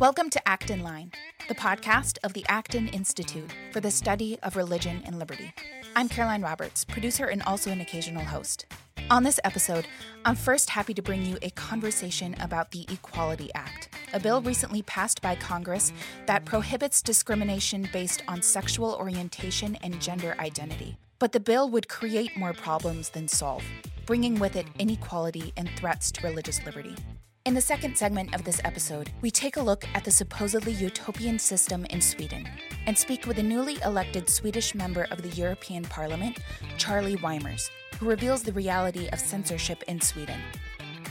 Welcome to Acton Line, the podcast of the Acton Institute for the Study of Religion and Liberty. I'm Caroline Roberts, producer and also an occasional host. On this episode, I'm first happy to bring you a conversation about the Equality Act, a bill recently passed by Congress that prohibits discrimination based on sexual orientation and gender identity. But the bill would create more problems than solve, bringing with it inequality and threats to religious liberty. In the second segment of this episode, we take a look at the supposedly utopian system in Sweden and speak with a newly elected Swedish member of the European Parliament, Charlie Weimers, who reveals the reality of censorship in Sweden.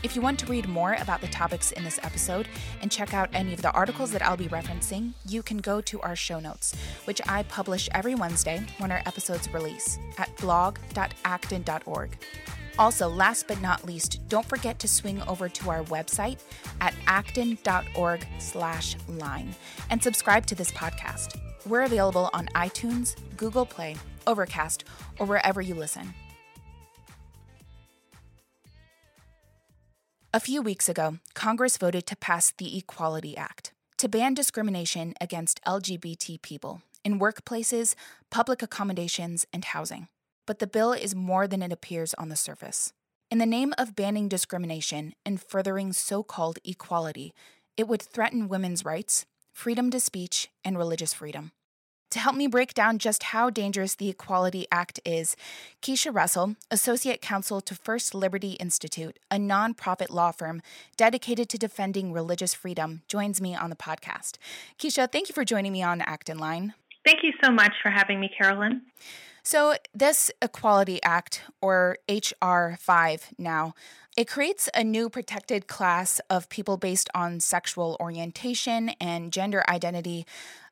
If you want to read more about the topics in this episode and check out any of the articles that I'll be referencing, you can go to our show notes, which I publish every Wednesday when our episodes release at blog.acton.org. Also, last but not least, don't forget to swing over to our website at acton.org slash line and subscribe to this podcast. We're available on iTunes, Google Play, Overcast, or wherever you listen. A few weeks ago, Congress voted to pass the Equality Act to ban discrimination against LGBT people in workplaces, public accommodations, and housing but the bill is more than it appears on the surface. In the name of banning discrimination and furthering so called equality, it would threaten women's rights, freedom to speech, and religious freedom. To help me break down just how dangerous the Equality Act is, Keisha Russell, Associate Counsel to First Liberty Institute, a nonprofit law firm dedicated to defending religious freedom, joins me on the podcast. Keisha, thank you for joining me on Acton Line. Thank you so much for having me, Carolyn. So, this Equality Act, or H.R. 5 now, it creates a new protected class of people based on sexual orientation and gender identity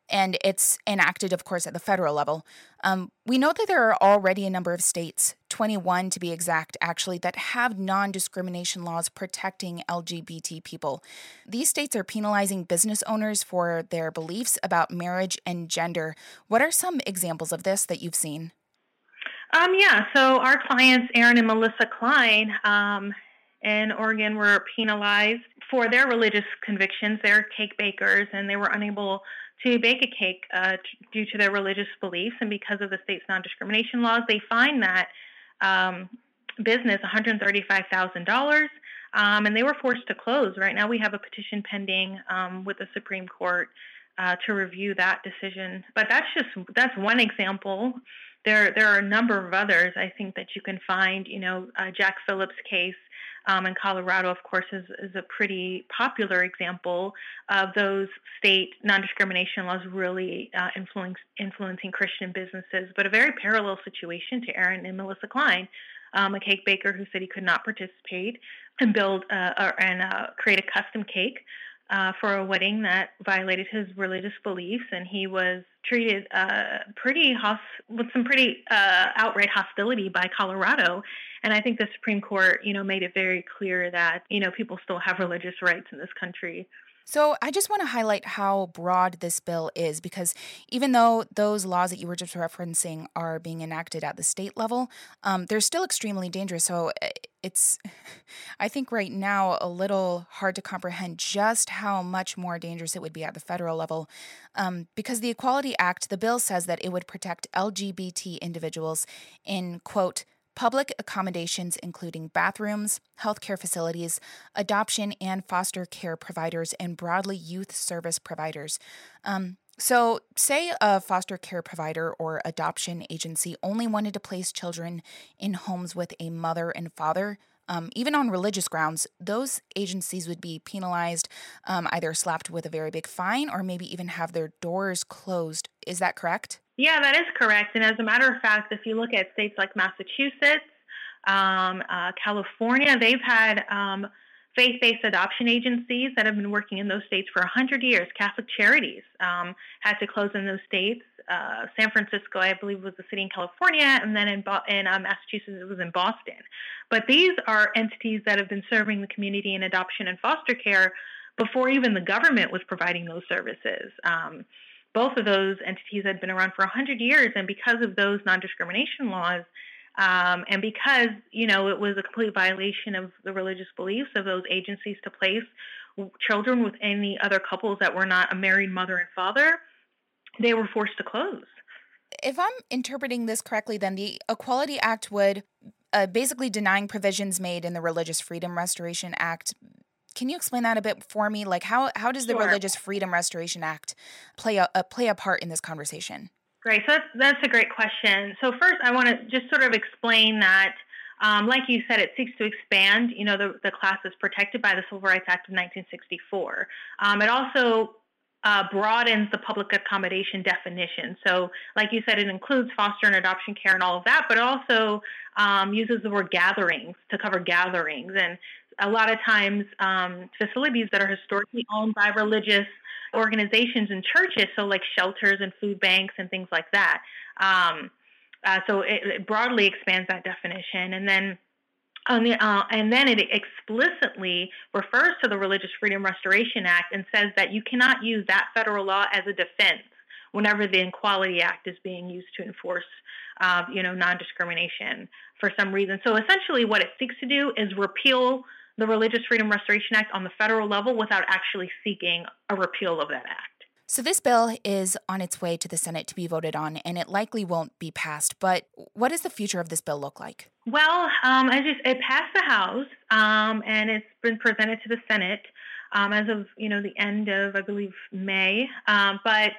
and it's enacted, of course, at the federal level. Um, we know that there are already a number of states, 21 to be exact, actually, that have non discrimination laws protecting LGBT people. These states are penalizing business owners for their beliefs about marriage and gender. What are some examples of this that you've seen? Um, yeah, so our clients, Aaron and Melissa Klein, um, in Oregon were penalized for their religious convictions. They're cake bakers and they were unable to bake a cake uh, t- due to their religious beliefs. And because of the state's non discrimination laws, they fined that um, business $135,000. Um, and they were forced to close. Right now, we have a petition pending um, with the Supreme Court uh, to review that decision. But that's just that's one example. There there are a number of others. I think that you can find. You know, uh, Jack Phillips' case um, and Colorado, of course, is, is a pretty popular example of those state non discrimination laws really uh, influence, influencing Christian businesses, but a very parallel situation to Aaron and Melissa Klein. Um, a cake baker who said he could not participate and build uh, and uh, create a custom cake uh, for a wedding that violated his religious beliefs, and he was treated uh, pretty hos- with some pretty uh, outright hostility by Colorado. And I think the Supreme Court, you know, made it very clear that you know people still have religious rights in this country. So, I just want to highlight how broad this bill is because even though those laws that you were just referencing are being enacted at the state level, um, they're still extremely dangerous. So, eh, it's, I think, right now a little hard to comprehend just how much more dangerous it would be at the federal level. Um, because the Equality Act, the bill says that it would protect LGBT individuals in, quote, public accommodations, including bathrooms, healthcare facilities, adoption and foster care providers, and broadly youth service providers. Um, so, say a foster care provider or adoption agency only wanted to place children in homes with a mother and father. Um, even on religious grounds, those agencies would be penalized, um, either slapped with a very big fine or maybe even have their doors closed. Is that correct? Yeah, that is correct. And as a matter of fact, if you look at states like Massachusetts, um, uh, California, they've had um, faith based adoption agencies that have been working in those states for 100 years. Catholic Charities um, had to close in those states. Uh, San Francisco, I believe, was the city in California, and then in, Bo- in uh, Massachusetts, it was in Boston. But these are entities that have been serving the community in adoption and foster care before even the government was providing those services. Um, both of those entities had been around for 100 years, and because of those non discrimination laws, Um, and because, you know, it was a complete violation of the religious beliefs of those agencies to place children with any other couples that were not a married mother and father, they were forced to close. If I'm interpreting this correctly, then the Equality Act would uh, basically denying provisions made in the Religious Freedom Restoration Act. Can you explain that a bit for me? Like how how does the sure. Religious Freedom Restoration Act play a, a play a part in this conversation? Great. So that's, that's a great question. So first, I want to just sort of explain that, um, like you said, it seeks to expand, you know, the, the classes protected by the Civil Rights Act of 1964. Um, it also uh, broadens the public accommodation definition. So, like you said, it includes foster and adoption care and all of that, but it also um, uses the word gatherings to cover gatherings. And a lot of times, um, facilities that are historically owned by religious organizations and churches, so like shelters and food banks and things like that. Um, uh, so it, it, broadly expands that definition, and then the, uh, and then it explicitly refers to the Religious Freedom Restoration Act and says that you cannot use that federal law as a defense whenever the Equality Act is being used to enforce, uh, you know, non-discrimination for some reason. So essentially, what it seeks to do is repeal the Religious Freedom Restoration Act on the federal level without actually seeking a repeal of that act. So, this bill is on its way to the Senate to be voted on, and it likely won't be passed. But what does the future of this bill look like? Well, um, as you, it passed the House, um, and it's been presented to the Senate um, as of you know the end of, I believe, May. Um, but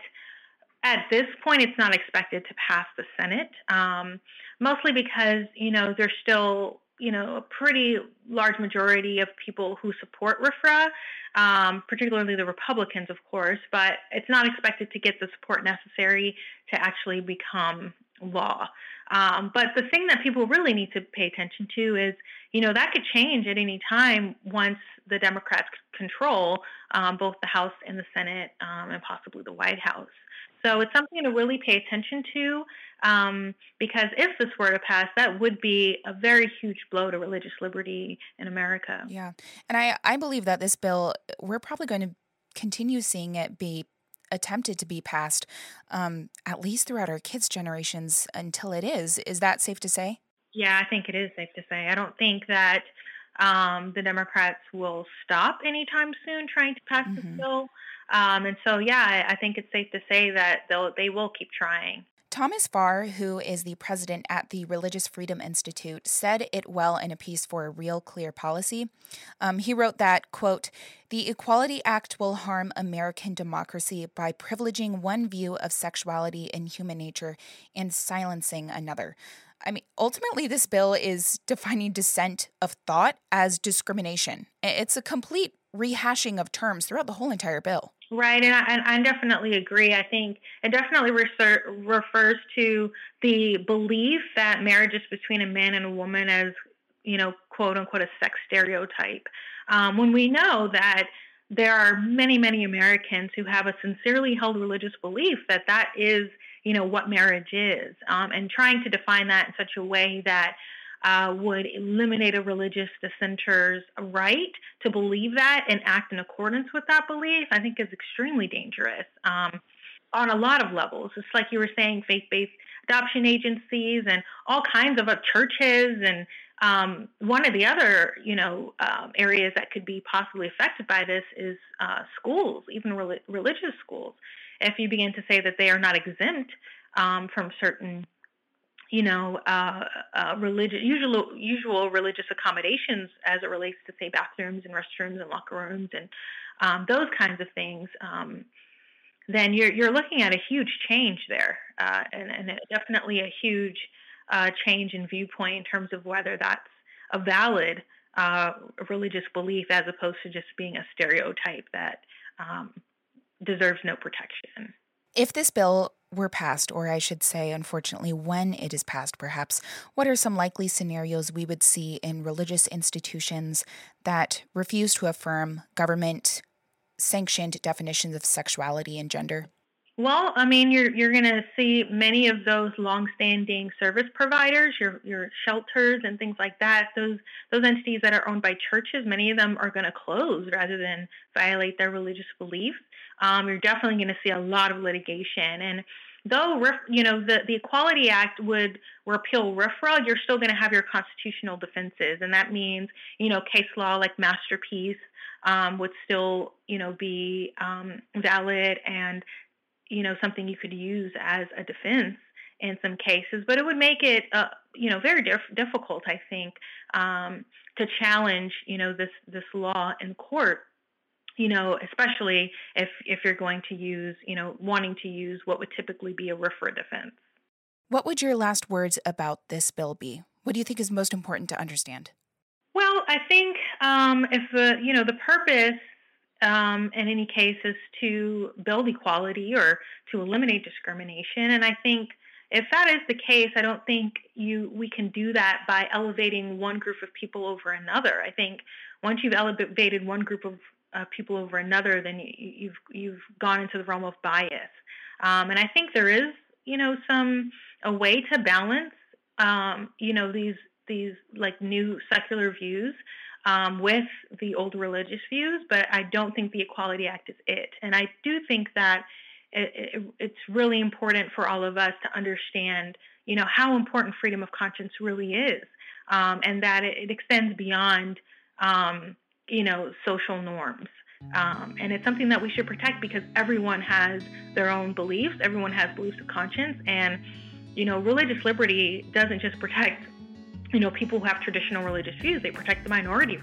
at this point, it's not expected to pass the Senate, um, mostly because you know there's still you know, a pretty large majority of people who support RFRA, um, particularly the Republicans, of course, but it's not expected to get the support necessary to actually become law. Um, but the thing that people really need to pay attention to is, you know, that could change at any time once the Democrats control um, both the House and the Senate um, and possibly the White House. So it's something to really pay attention to um, because if this were to pass, that would be a very huge blow to religious liberty in America. Yeah. And I, I believe that this bill, we're probably going to continue seeing it be attempted to be passed um, at least throughout our kids' generations until it is. Is that safe to say? Yeah, I think it is safe to say. I don't think that um, the Democrats will stop anytime soon trying to pass mm-hmm. this bill. Um, and so, yeah, I, I, think it's safe to say that they'll they will keep trying. Thomas Farr, who is the president at the Religious Freedom Institute, said it well in a piece for a Real Clear Policy. Um, he wrote that, quote, the Equality Act will harm American democracy by privileging one view of sexuality and human nature and silencing another. I mean, ultimately, this bill is defining dissent of thought as discrimination. It's a complete rehashing of terms throughout the whole entire bill. Right, and I, and I definitely agree. I think it definitely refer, refers to the belief that marriage is between a man and a woman as, you know, quote unquote, a sex stereotype. Um, when we know that there are many, many Americans who have a sincerely held religious belief that that is, you know, what marriage is, um, and trying to define that in such a way that uh, would eliminate a religious dissenter's right to believe that and act in accordance with that belief, I think is extremely dangerous um, on a lot of levels. It's like you were saying, faith based adoption agencies and all kinds of uh, churches and um, one of the other, you know, um, areas that could be possibly affected by this is uh, schools, even re- religious schools. If you begin to say that they are not exempt um, from certain you know, uh, uh, religious, usual, usual religious accommodations as it relates to, say, bathrooms and restrooms and locker rooms and um, those kinds of things, um, then you're, you're looking at a huge change there, uh, and, and definitely a huge uh, change in viewpoint in terms of whether that's a valid uh, religious belief as opposed to just being a stereotype that um, deserves no protection. If this bill were passed, or I should say, unfortunately, when it is passed, perhaps, what are some likely scenarios we would see in religious institutions that refuse to affirm government sanctioned definitions of sexuality and gender? Well, I mean, you're you're going to see many of those longstanding service providers, your your shelters and things like that. Those those entities that are owned by churches, many of them are going to close rather than violate their religious beliefs. Um, you're definitely going to see a lot of litigation, and though you know the, the Equality Act would repeal RFRA, you're still going to have your constitutional defenses, and that means you know case law like Masterpiece um, would still you know be um, valid and you know something you could use as a defense in some cases, but it would make it uh, you know very diff- difficult, I think, um, to challenge you know this this law in court you know, especially if if you're going to use, you know, wanting to use what would typically be a RFRA defense. What would your last words about this bill be? What do you think is most important to understand? Well, I think um, if the you know the purpose um, in any case is to build equality or to eliminate discrimination, and I think if that is the case, I don't think you we can do that by elevating one group of people over another. I think once you've elevated one group of uh, people over another, then you, you've you've gone into the realm of bias. Um, and I think there is, you know, some a way to balance, um, you know, these these like new secular views um, with the old religious views. But I don't think the Equality Act is it. And I do think that it, it, it's really important for all of us to understand, you know, how important freedom of conscience really is, um, and that it, it extends beyond. Um, you know, social norms. Um, and it's something that we should protect because everyone has their own beliefs, everyone has beliefs of conscience, and you know, religious liberty doesn't just protect you know people who have traditional religious views; they protect the minority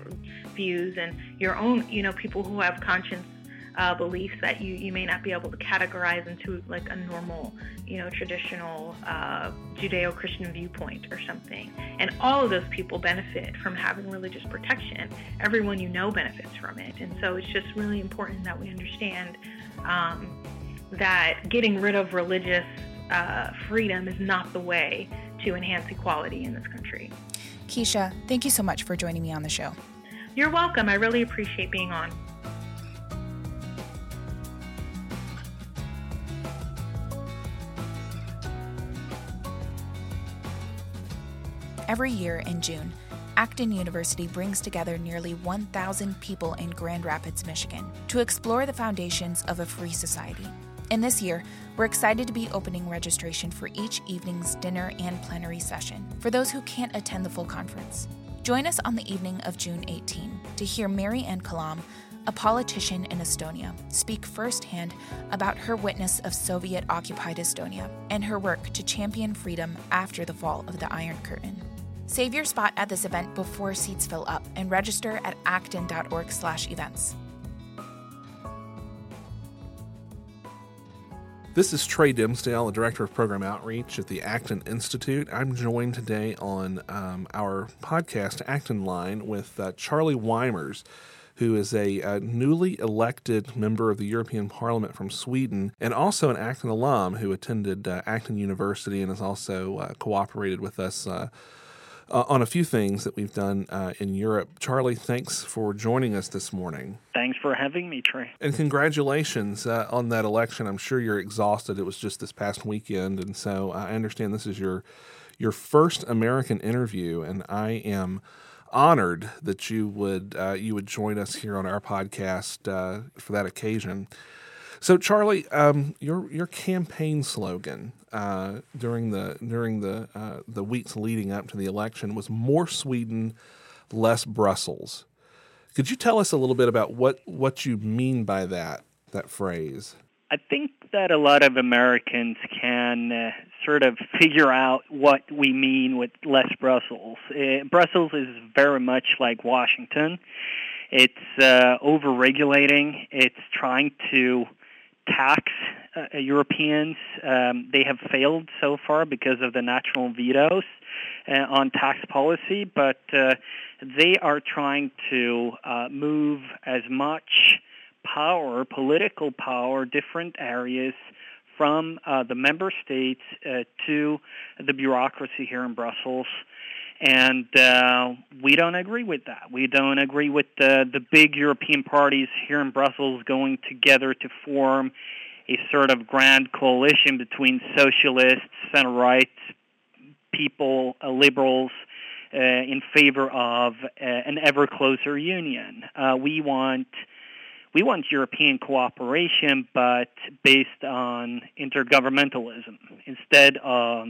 views and your own you know people who have conscience uh, beliefs that you, you may not be able to categorize into like a normal, you know, traditional uh, Judeo-Christian viewpoint or something. And all of those people benefit from having religious protection. Everyone you know benefits from it. And so it's just really important that we understand um, that getting rid of religious uh, freedom is not the way to enhance equality in this country. Keisha, thank you so much for joining me on the show. You're welcome. I really appreciate being on. Every year in June, Acton University brings together nearly 1,000 people in Grand Rapids, Michigan, to explore the foundations of a free society. And this year, we're excited to be opening registration for each evening's dinner and plenary session for those who can't attend the full conference. Join us on the evening of June 18 to hear Mari-Ann Kelam, a politician in Estonia, speak firsthand about her witness of Soviet occupied Estonia and her work to champion freedom after the fall of the Iron Curtain. Save your spot at this event before seats fill up and register at acton.org/events. This is Trey Dimsdale, the Director of Program Outreach at the Acton Institute. I'm joined today on um, our podcast, Acton Line, with uh, Charlie Weimers, who is a, a, newly elected member of the European Parliament from Sweden and also an Acton alum who attended uh, Acton University and has also uh, cooperated with us uh, uh, on a few things that we've done uh, in Europe. Charlie, thanks for joining us this morning. Thanks for having me, Trey. And congratulations uh, on that election. I'm sure you're exhausted. It was just this past weekend, and so I understand this is your your first American interview, and I am honored that you would uh, you would join us here on our podcast uh, for that occasion. So, Charlie, um, your your campaign slogan uh, during the during the uh, the weeks leading up to the election was "More Sweden, less Brussels." Could you tell us a little bit about what what you mean by that that phrase? I think that a lot of Americans can uh, sort of figure out what we mean with less Brussels. Uh, Brussels is very much like Washington. It's uh, over-regulating. It's trying to tax uh, Europeans. Um, they have failed so far because of the national vetoes uh, on tax policy, but uh, they are trying to uh, move as much power, political power, different areas from uh, the member states uh, to the bureaucracy here in Brussels and uh, we don't agree with that. We don't agree with the the big European parties here in Brussels going together to form a sort of grand coalition between socialists, center right people, uh, liberals. Uh, in favor of uh, an ever closer union, uh, we want we want European cooperation, but based on intergovernmentalism instead of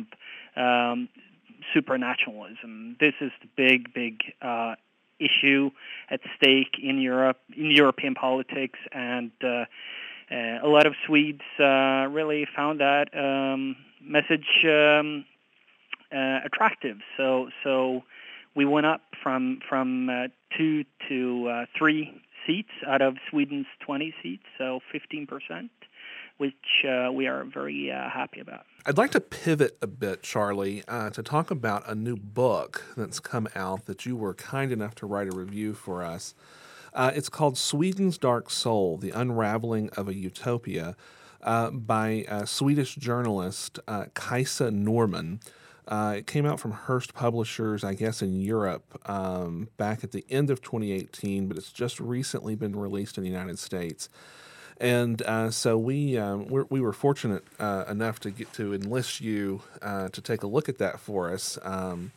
um, supranationalism. This is the big, big uh, issue at stake in Europe, in European politics, and uh, a lot of Swedes uh, really found that um, message um, uh, attractive. So, so we went up from from uh, two to uh, three seats out of Sweden's 20 seats, so 15 percent, which uh, we are very uh, happy about. I'd like to pivot a bit, Charlie, uh, to talk about a new book that's come out that you were kind enough to write a review for us. Uh, it's called Sweden's Dark Soul The Unraveling of a Utopia uh, by Swedish journalist uh, Kajsa Norman. Uh, it came out from Hurst Publishers, I guess, in Europe um, back at the end of 2018, but it's just recently been released in the United States. And uh, so we um, we were fortunate uh, enough to get to enlist you uh, to take a look at that for us. Um,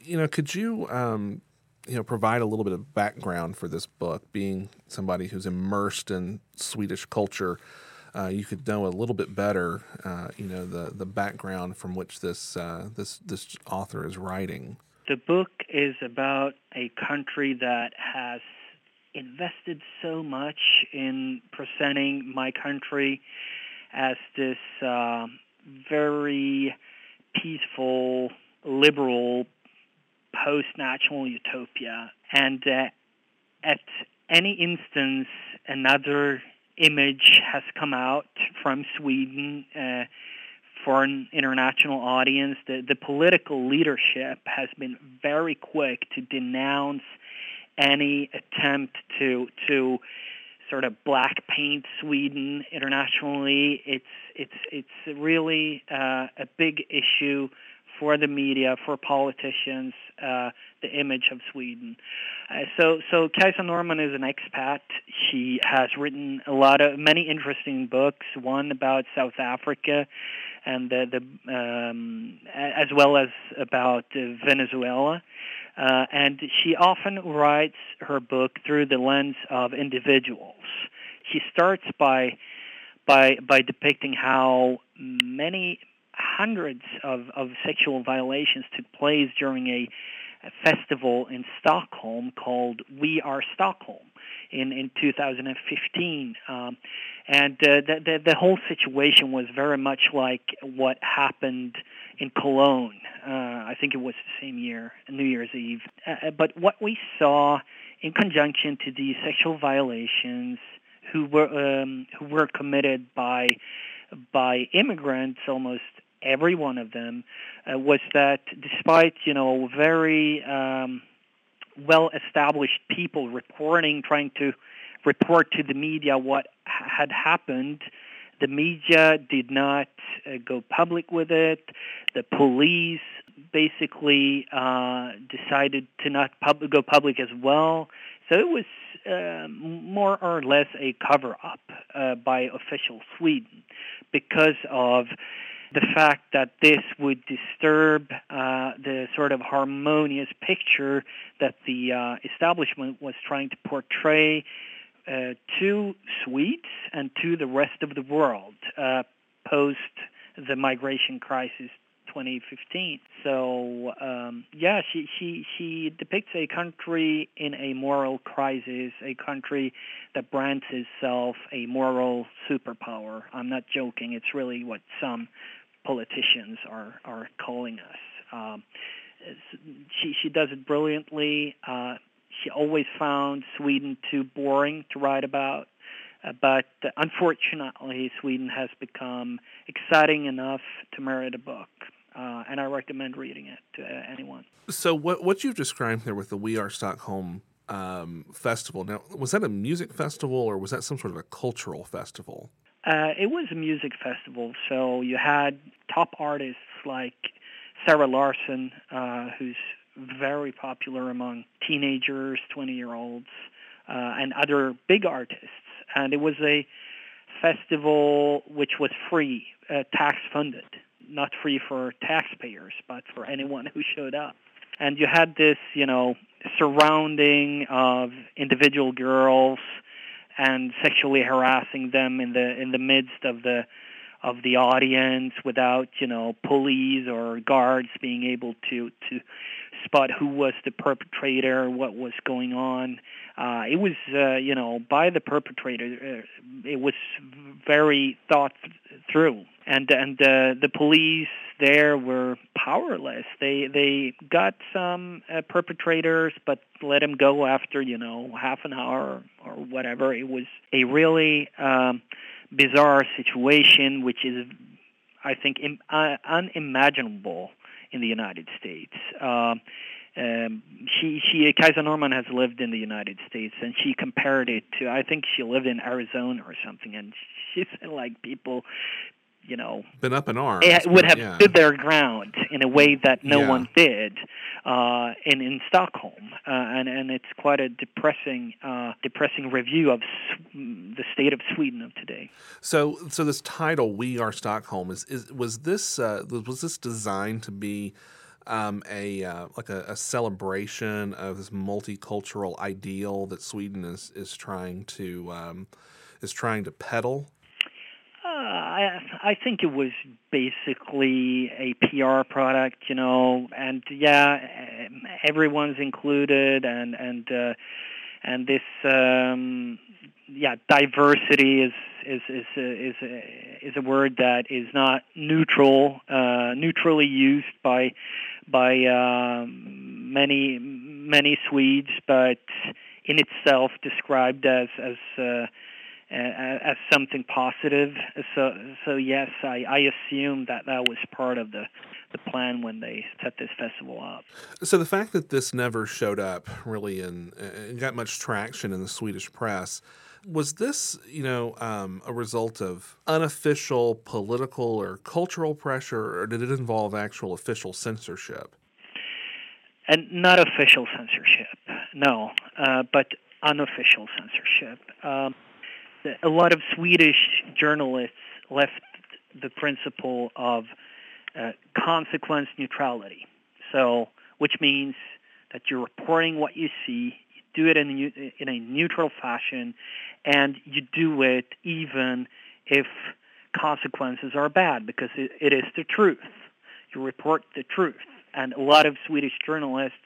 you know, could you um, you know provide a little bit of background for this book, being somebody who's immersed in Swedish culture? uh, you could know a little bit better, uh, you know, the, the background from which this uh, this this author is writing. The book is about a country that has invested so much in presenting my country as this uh, very peaceful, liberal, post-national utopia, and uh, at any instance, another image has come out from Sweden uh, for an international audience. The, the political leadership has been very quick to denounce any attempt to to sort of black paint Sweden internationally. It's it's it's really uh, a big issue for the media, for politicians, uh, the image of Sweden. Uh, so, so Kajsa Norman is an expat. She has written a lot of many interesting books. One about South Africa, and the, the um, as well as about uh, Venezuela. Uh, and she often writes her book through the lens of individuals. She starts by by by depicting how many hundreds of, of sexual violations took place during a, a festival in Stockholm called We Are Stockholm in, in 2015. Um, and uh, the, the, the whole situation was very much like what happened in Cologne. Uh, I think it was the same year, New Year's Eve. Uh, uh but what we saw in conjunction to these sexual violations, who were um, who were committed by by immigrants almost every one of them, uh, was that despite you know very um, well established people reporting, trying to report to the media what had happened, the media did not uh, go public with it. The police basically uh, decided to not pub- go public as well. So it was uh, more or less a cover up uh, by official Sweden because of the fact that this would disturb uh, the sort of harmonious picture that the uh, establishment was trying to portray uh, to Swedes and to the rest of the world uh, post the migration crisis 2015. So um, yeah, she she she depicts a country in a moral crisis, a country that brands itself a moral superpower. I'm not joking. It's really what some politicians are are calling us. Um, she she does it brilliantly. Uh, she always found Sweden too boring to write about, uh, but unfortunately, Sweden has become exciting enough to merit a book. Uh, and I recommend reading it to anyone. So, what what you've described there with the We Are Stockholm um, festival. Now, was that a music festival or was that some sort of a cultural festival? Uh, it was a music festival, so you had top artists like Zara Larsson, uh, who's very popular among teenagers, 20 year olds, uh, and other big artists. And it was a festival which was free, uh, tax funded, not free for taxpayers, but for anyone who showed up. And you had this, you know, surrounding of individual girls and sexually harassing them in the in the midst of the of the audience without you know police or guards being able to to spot who was the perpetrator, what was going on. Uh, it was uh, you know by the perpetrator. Uh, it was very thought through, and and uh, the police there were powerless. They they got some uh, perpetrators, but let them go after you know half an hour or whatever. It was a really um, bizarre situation, which is, I think, Im- uh, unimaginable in the United States. Um, um, she, she, Kajsa Norman has lived in the United States, and she compared it to, I think she lived in Arizona or something, and she said like people you know, been up in arms. It would have yeah. stood their ground in a way that no Yeah. one did uh, in in Stockholm, uh, and and it's quite a depressing uh, depressing review of the state of Sweden of today. So, so this title, "We Are Stockholm," is, is was this uh, was this designed to be um, a uh, like a, a celebration of this multicultural ideal that Sweden is is trying to um, is trying to peddle? Uh, I I think it was basically a PR product, you know, and yeah, everyone's included, and and uh, and this um, yeah diversity is is is a, is a, is a word that is not neutral, uh, neutrally used by by um, many many Swedes, but in itself described as as uh, uh, as something positive. So, so yes, I, I assume that that was part of the, the plan when they set this festival up. So the fact that this never showed up really and uh, got much traction in the Swedish press was this, you know, um, a result of unofficial political or cultural pressure, or did it involve actual official censorship? And not official censorship, no, uh, but unofficial censorship. Um, a lot of Swedish journalists left the principle of uh, consequence neutrality. So, which means that you're reporting what you see, you do it in a, in a neutral fashion, and you do it even if consequences are bad because it, it is the truth. You report the truth. And a lot of Swedish journalists,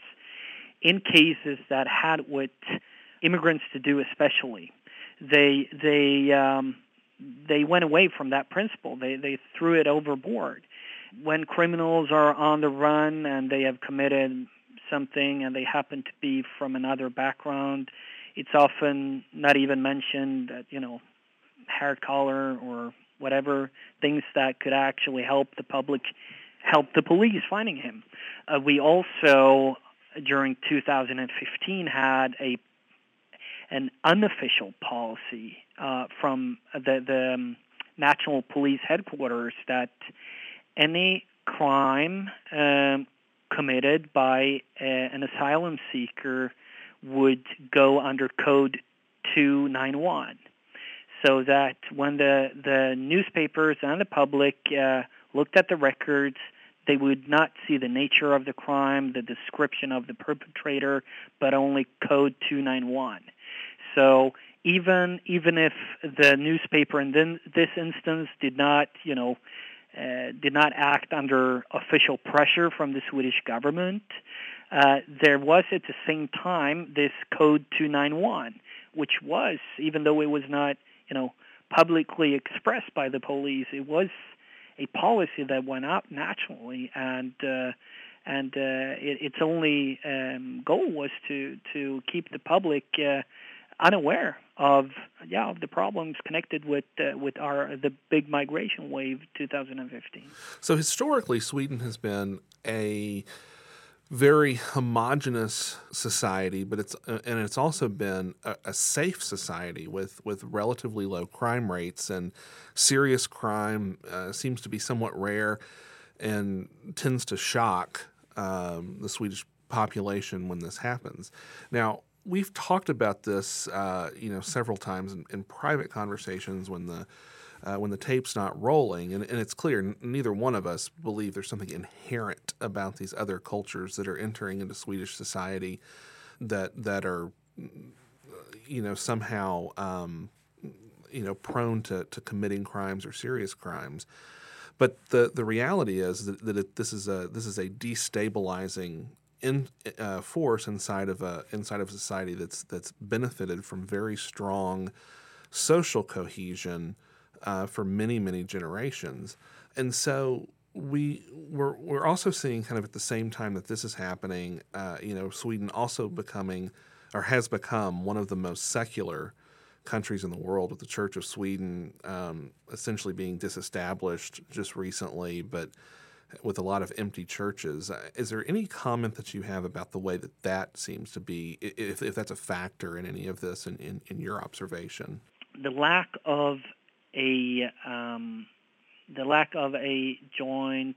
in cases that had with immigrants to do, especially, they they um, they went away from that principle. They they threw it overboard. When criminals are on the run and they have committed something and they happen to be from another background, it's often not even mentioned that you know hair color or whatever things that could actually help the public, help the police finding him. Uh, we also during 2015 had a an unofficial policy uh, from the, the um, National Police Headquarters that any crime um, committed by a, an asylum seeker would go under Code 291. So that when the, the newspapers and the public uh, looked at the records, they would not see the nature of the crime, the description of the perpetrator, but only Code 291. So even even if the newspaper in this instance did not, you know, uh, did not act under official pressure from the Swedish government, uh, there was at the same time this Code 291, which was, even though it was not, you know, publicly expressed by the police, it was a policy that went up nationally, and uh, and uh, it, its only um, goal was to to keep the public. Uh, unaware of yeah of the problems connected with uh, with our the big migration wave 2015. So historically, Sweden has been a very homogenous society, but it's uh, and it's also been a, a safe society with with relatively low crime rates and serious crime uh, seems to be somewhat rare and tends to shock um, the Swedish population when this happens. Now we've talked about this, uh, you know, several times in, in private conversations when the uh, when the tape's not rolling, and, and it's clear n- neither one of us believe there's something inherent about these other cultures that are entering into Swedish society that that are you know, somehow, um, you know, prone to, to committing crimes or serious crimes. But the, the reality is that, that it, this is a this is a destabilizing in, uh, force inside of a inside of a society that's that's benefited from very strong social cohesion uh, for many many generations, and so we we're we're also seeing kind of at the same time that this is happening, uh, you know, Sweden also becoming or has become one of the most secular countries in the world, with the Church of Sweden um, essentially being disestablished just recently, but with a lot of empty churches. Uh, is there any comment that you have about the way that that seems to be, if, if that's a factor in any of this in, in, in your observation? The lack of a um, the lack of a joint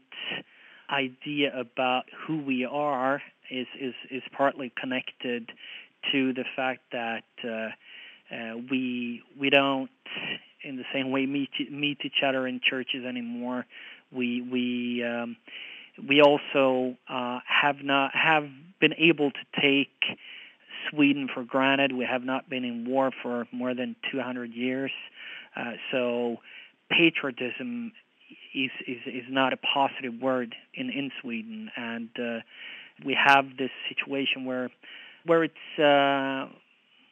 idea about who we are is is, is partly connected to the fact that uh, uh, we we don't in the same way meet meet each other in churches anymore. We we um, we also uh, have not have been able to take Sweden for granted. We have not been in war for more than 200 years, uh, so patriotism is, is is not a positive word in in Sweden, and uh, we have this situation where where it's uh,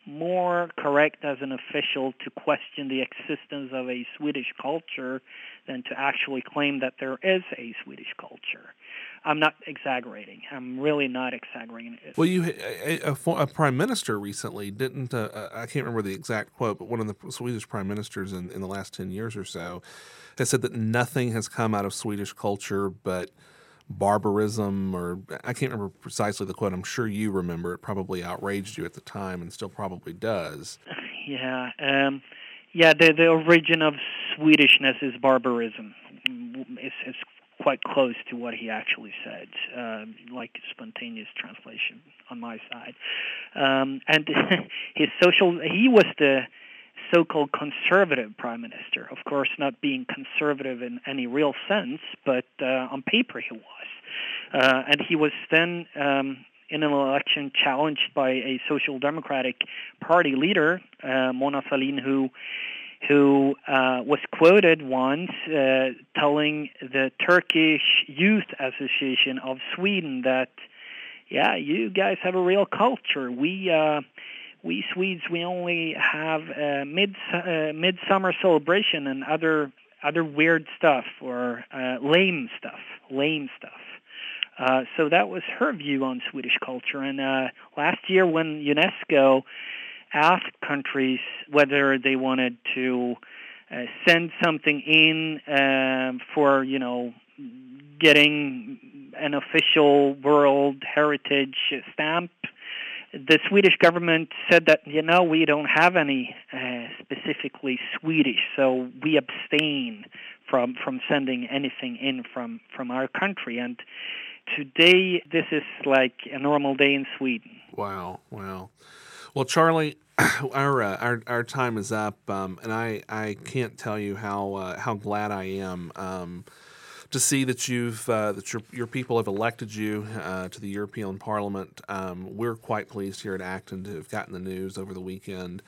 more correct as an official to question the existence of a Swedish culture than to actually claim that there is a Swedish culture. I'm not exaggerating. I'm really not exaggerating. Well, you a, a, a prime minister recently didn't. Uh, uh, I can't remember the exact quote, but one of the Swedish prime ministers in, in the last ten years or so has said that nothing has come out of Swedish culture but barbarism or I can't remember precisely the quote. I'm sure you remember. It probably outraged you at the time and still probably does. Yeah. Um, yeah, the the origin of Swedishness is barbarism. It's, it's quite close to what he actually said, uh, like spontaneous translation on my side. Um, and his social, he was the so-called conservative prime minister. Of course, not being conservative in any real sense, but uh, on paper he was. Uh, and he was then um, in an election challenged by a social democratic party leader, uh, Mona Sahlin, who who uh, was quoted once uh, telling the Turkish Youth Association of Sweden that, yeah, you guys have a real culture. We uh, we Swedes we only have uh, mid uh, midsummer celebration and other other weird stuff or uh, lame stuff, lame stuff. Uh, so that was her view on Swedish culture. And uh, last year, when UNESCO asked countries whether they wanted to uh, send something in uh, for, you know, getting an official World Heritage stamp the Swedish government said that you know we don't have any uh, specifically Swedish, so we abstain from from sending anything in from from our country. And today, this is like a normal day in Sweden. Wow, wow. Well, Charlie, our uh, our our time is up, um, and I I can't tell you how uh, how glad I am. Um, to see that you've uh, that your, your people have elected you uh, to the European Parliament. Um, we're quite pleased here at Acton to have gotten the news over the weekend.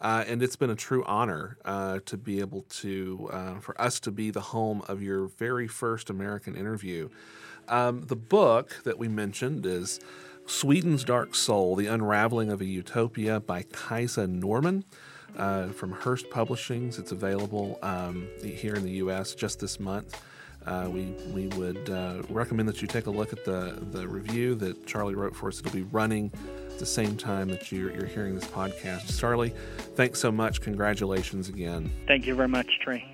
Uh, and it's been a true honor uh, to be able to, uh, for us to be the home of your very first American interview. Um, the book that we mentioned is Sweden's Dark Soul The Unraveling of a Utopia by Kajsa Norman. Uh, from Hurst Publishings. It's available um, here in the U.S. just this month uh, we we would uh, recommend that you take a look at the the review that Charlie wrote for us. It'll be running at the same time that you're, you're hearing this podcast. Charlie, thanks so much. Congratulations again. Thank you very much, Trey.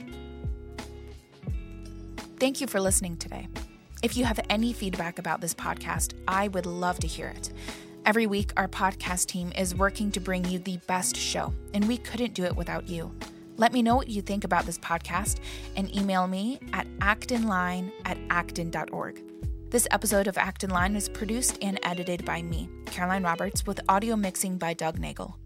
Thank you for listening today. If you have any feedback about this podcast, I would love to hear it. Every week, our podcast team is working to bring you the best show, and we couldn't do it without you. Let me know what you think about this podcast and email me at actonline at acton.org. This episode of Acton Line was produced and edited by me, Caroline Roberts, with audio mixing by Doug Nagel.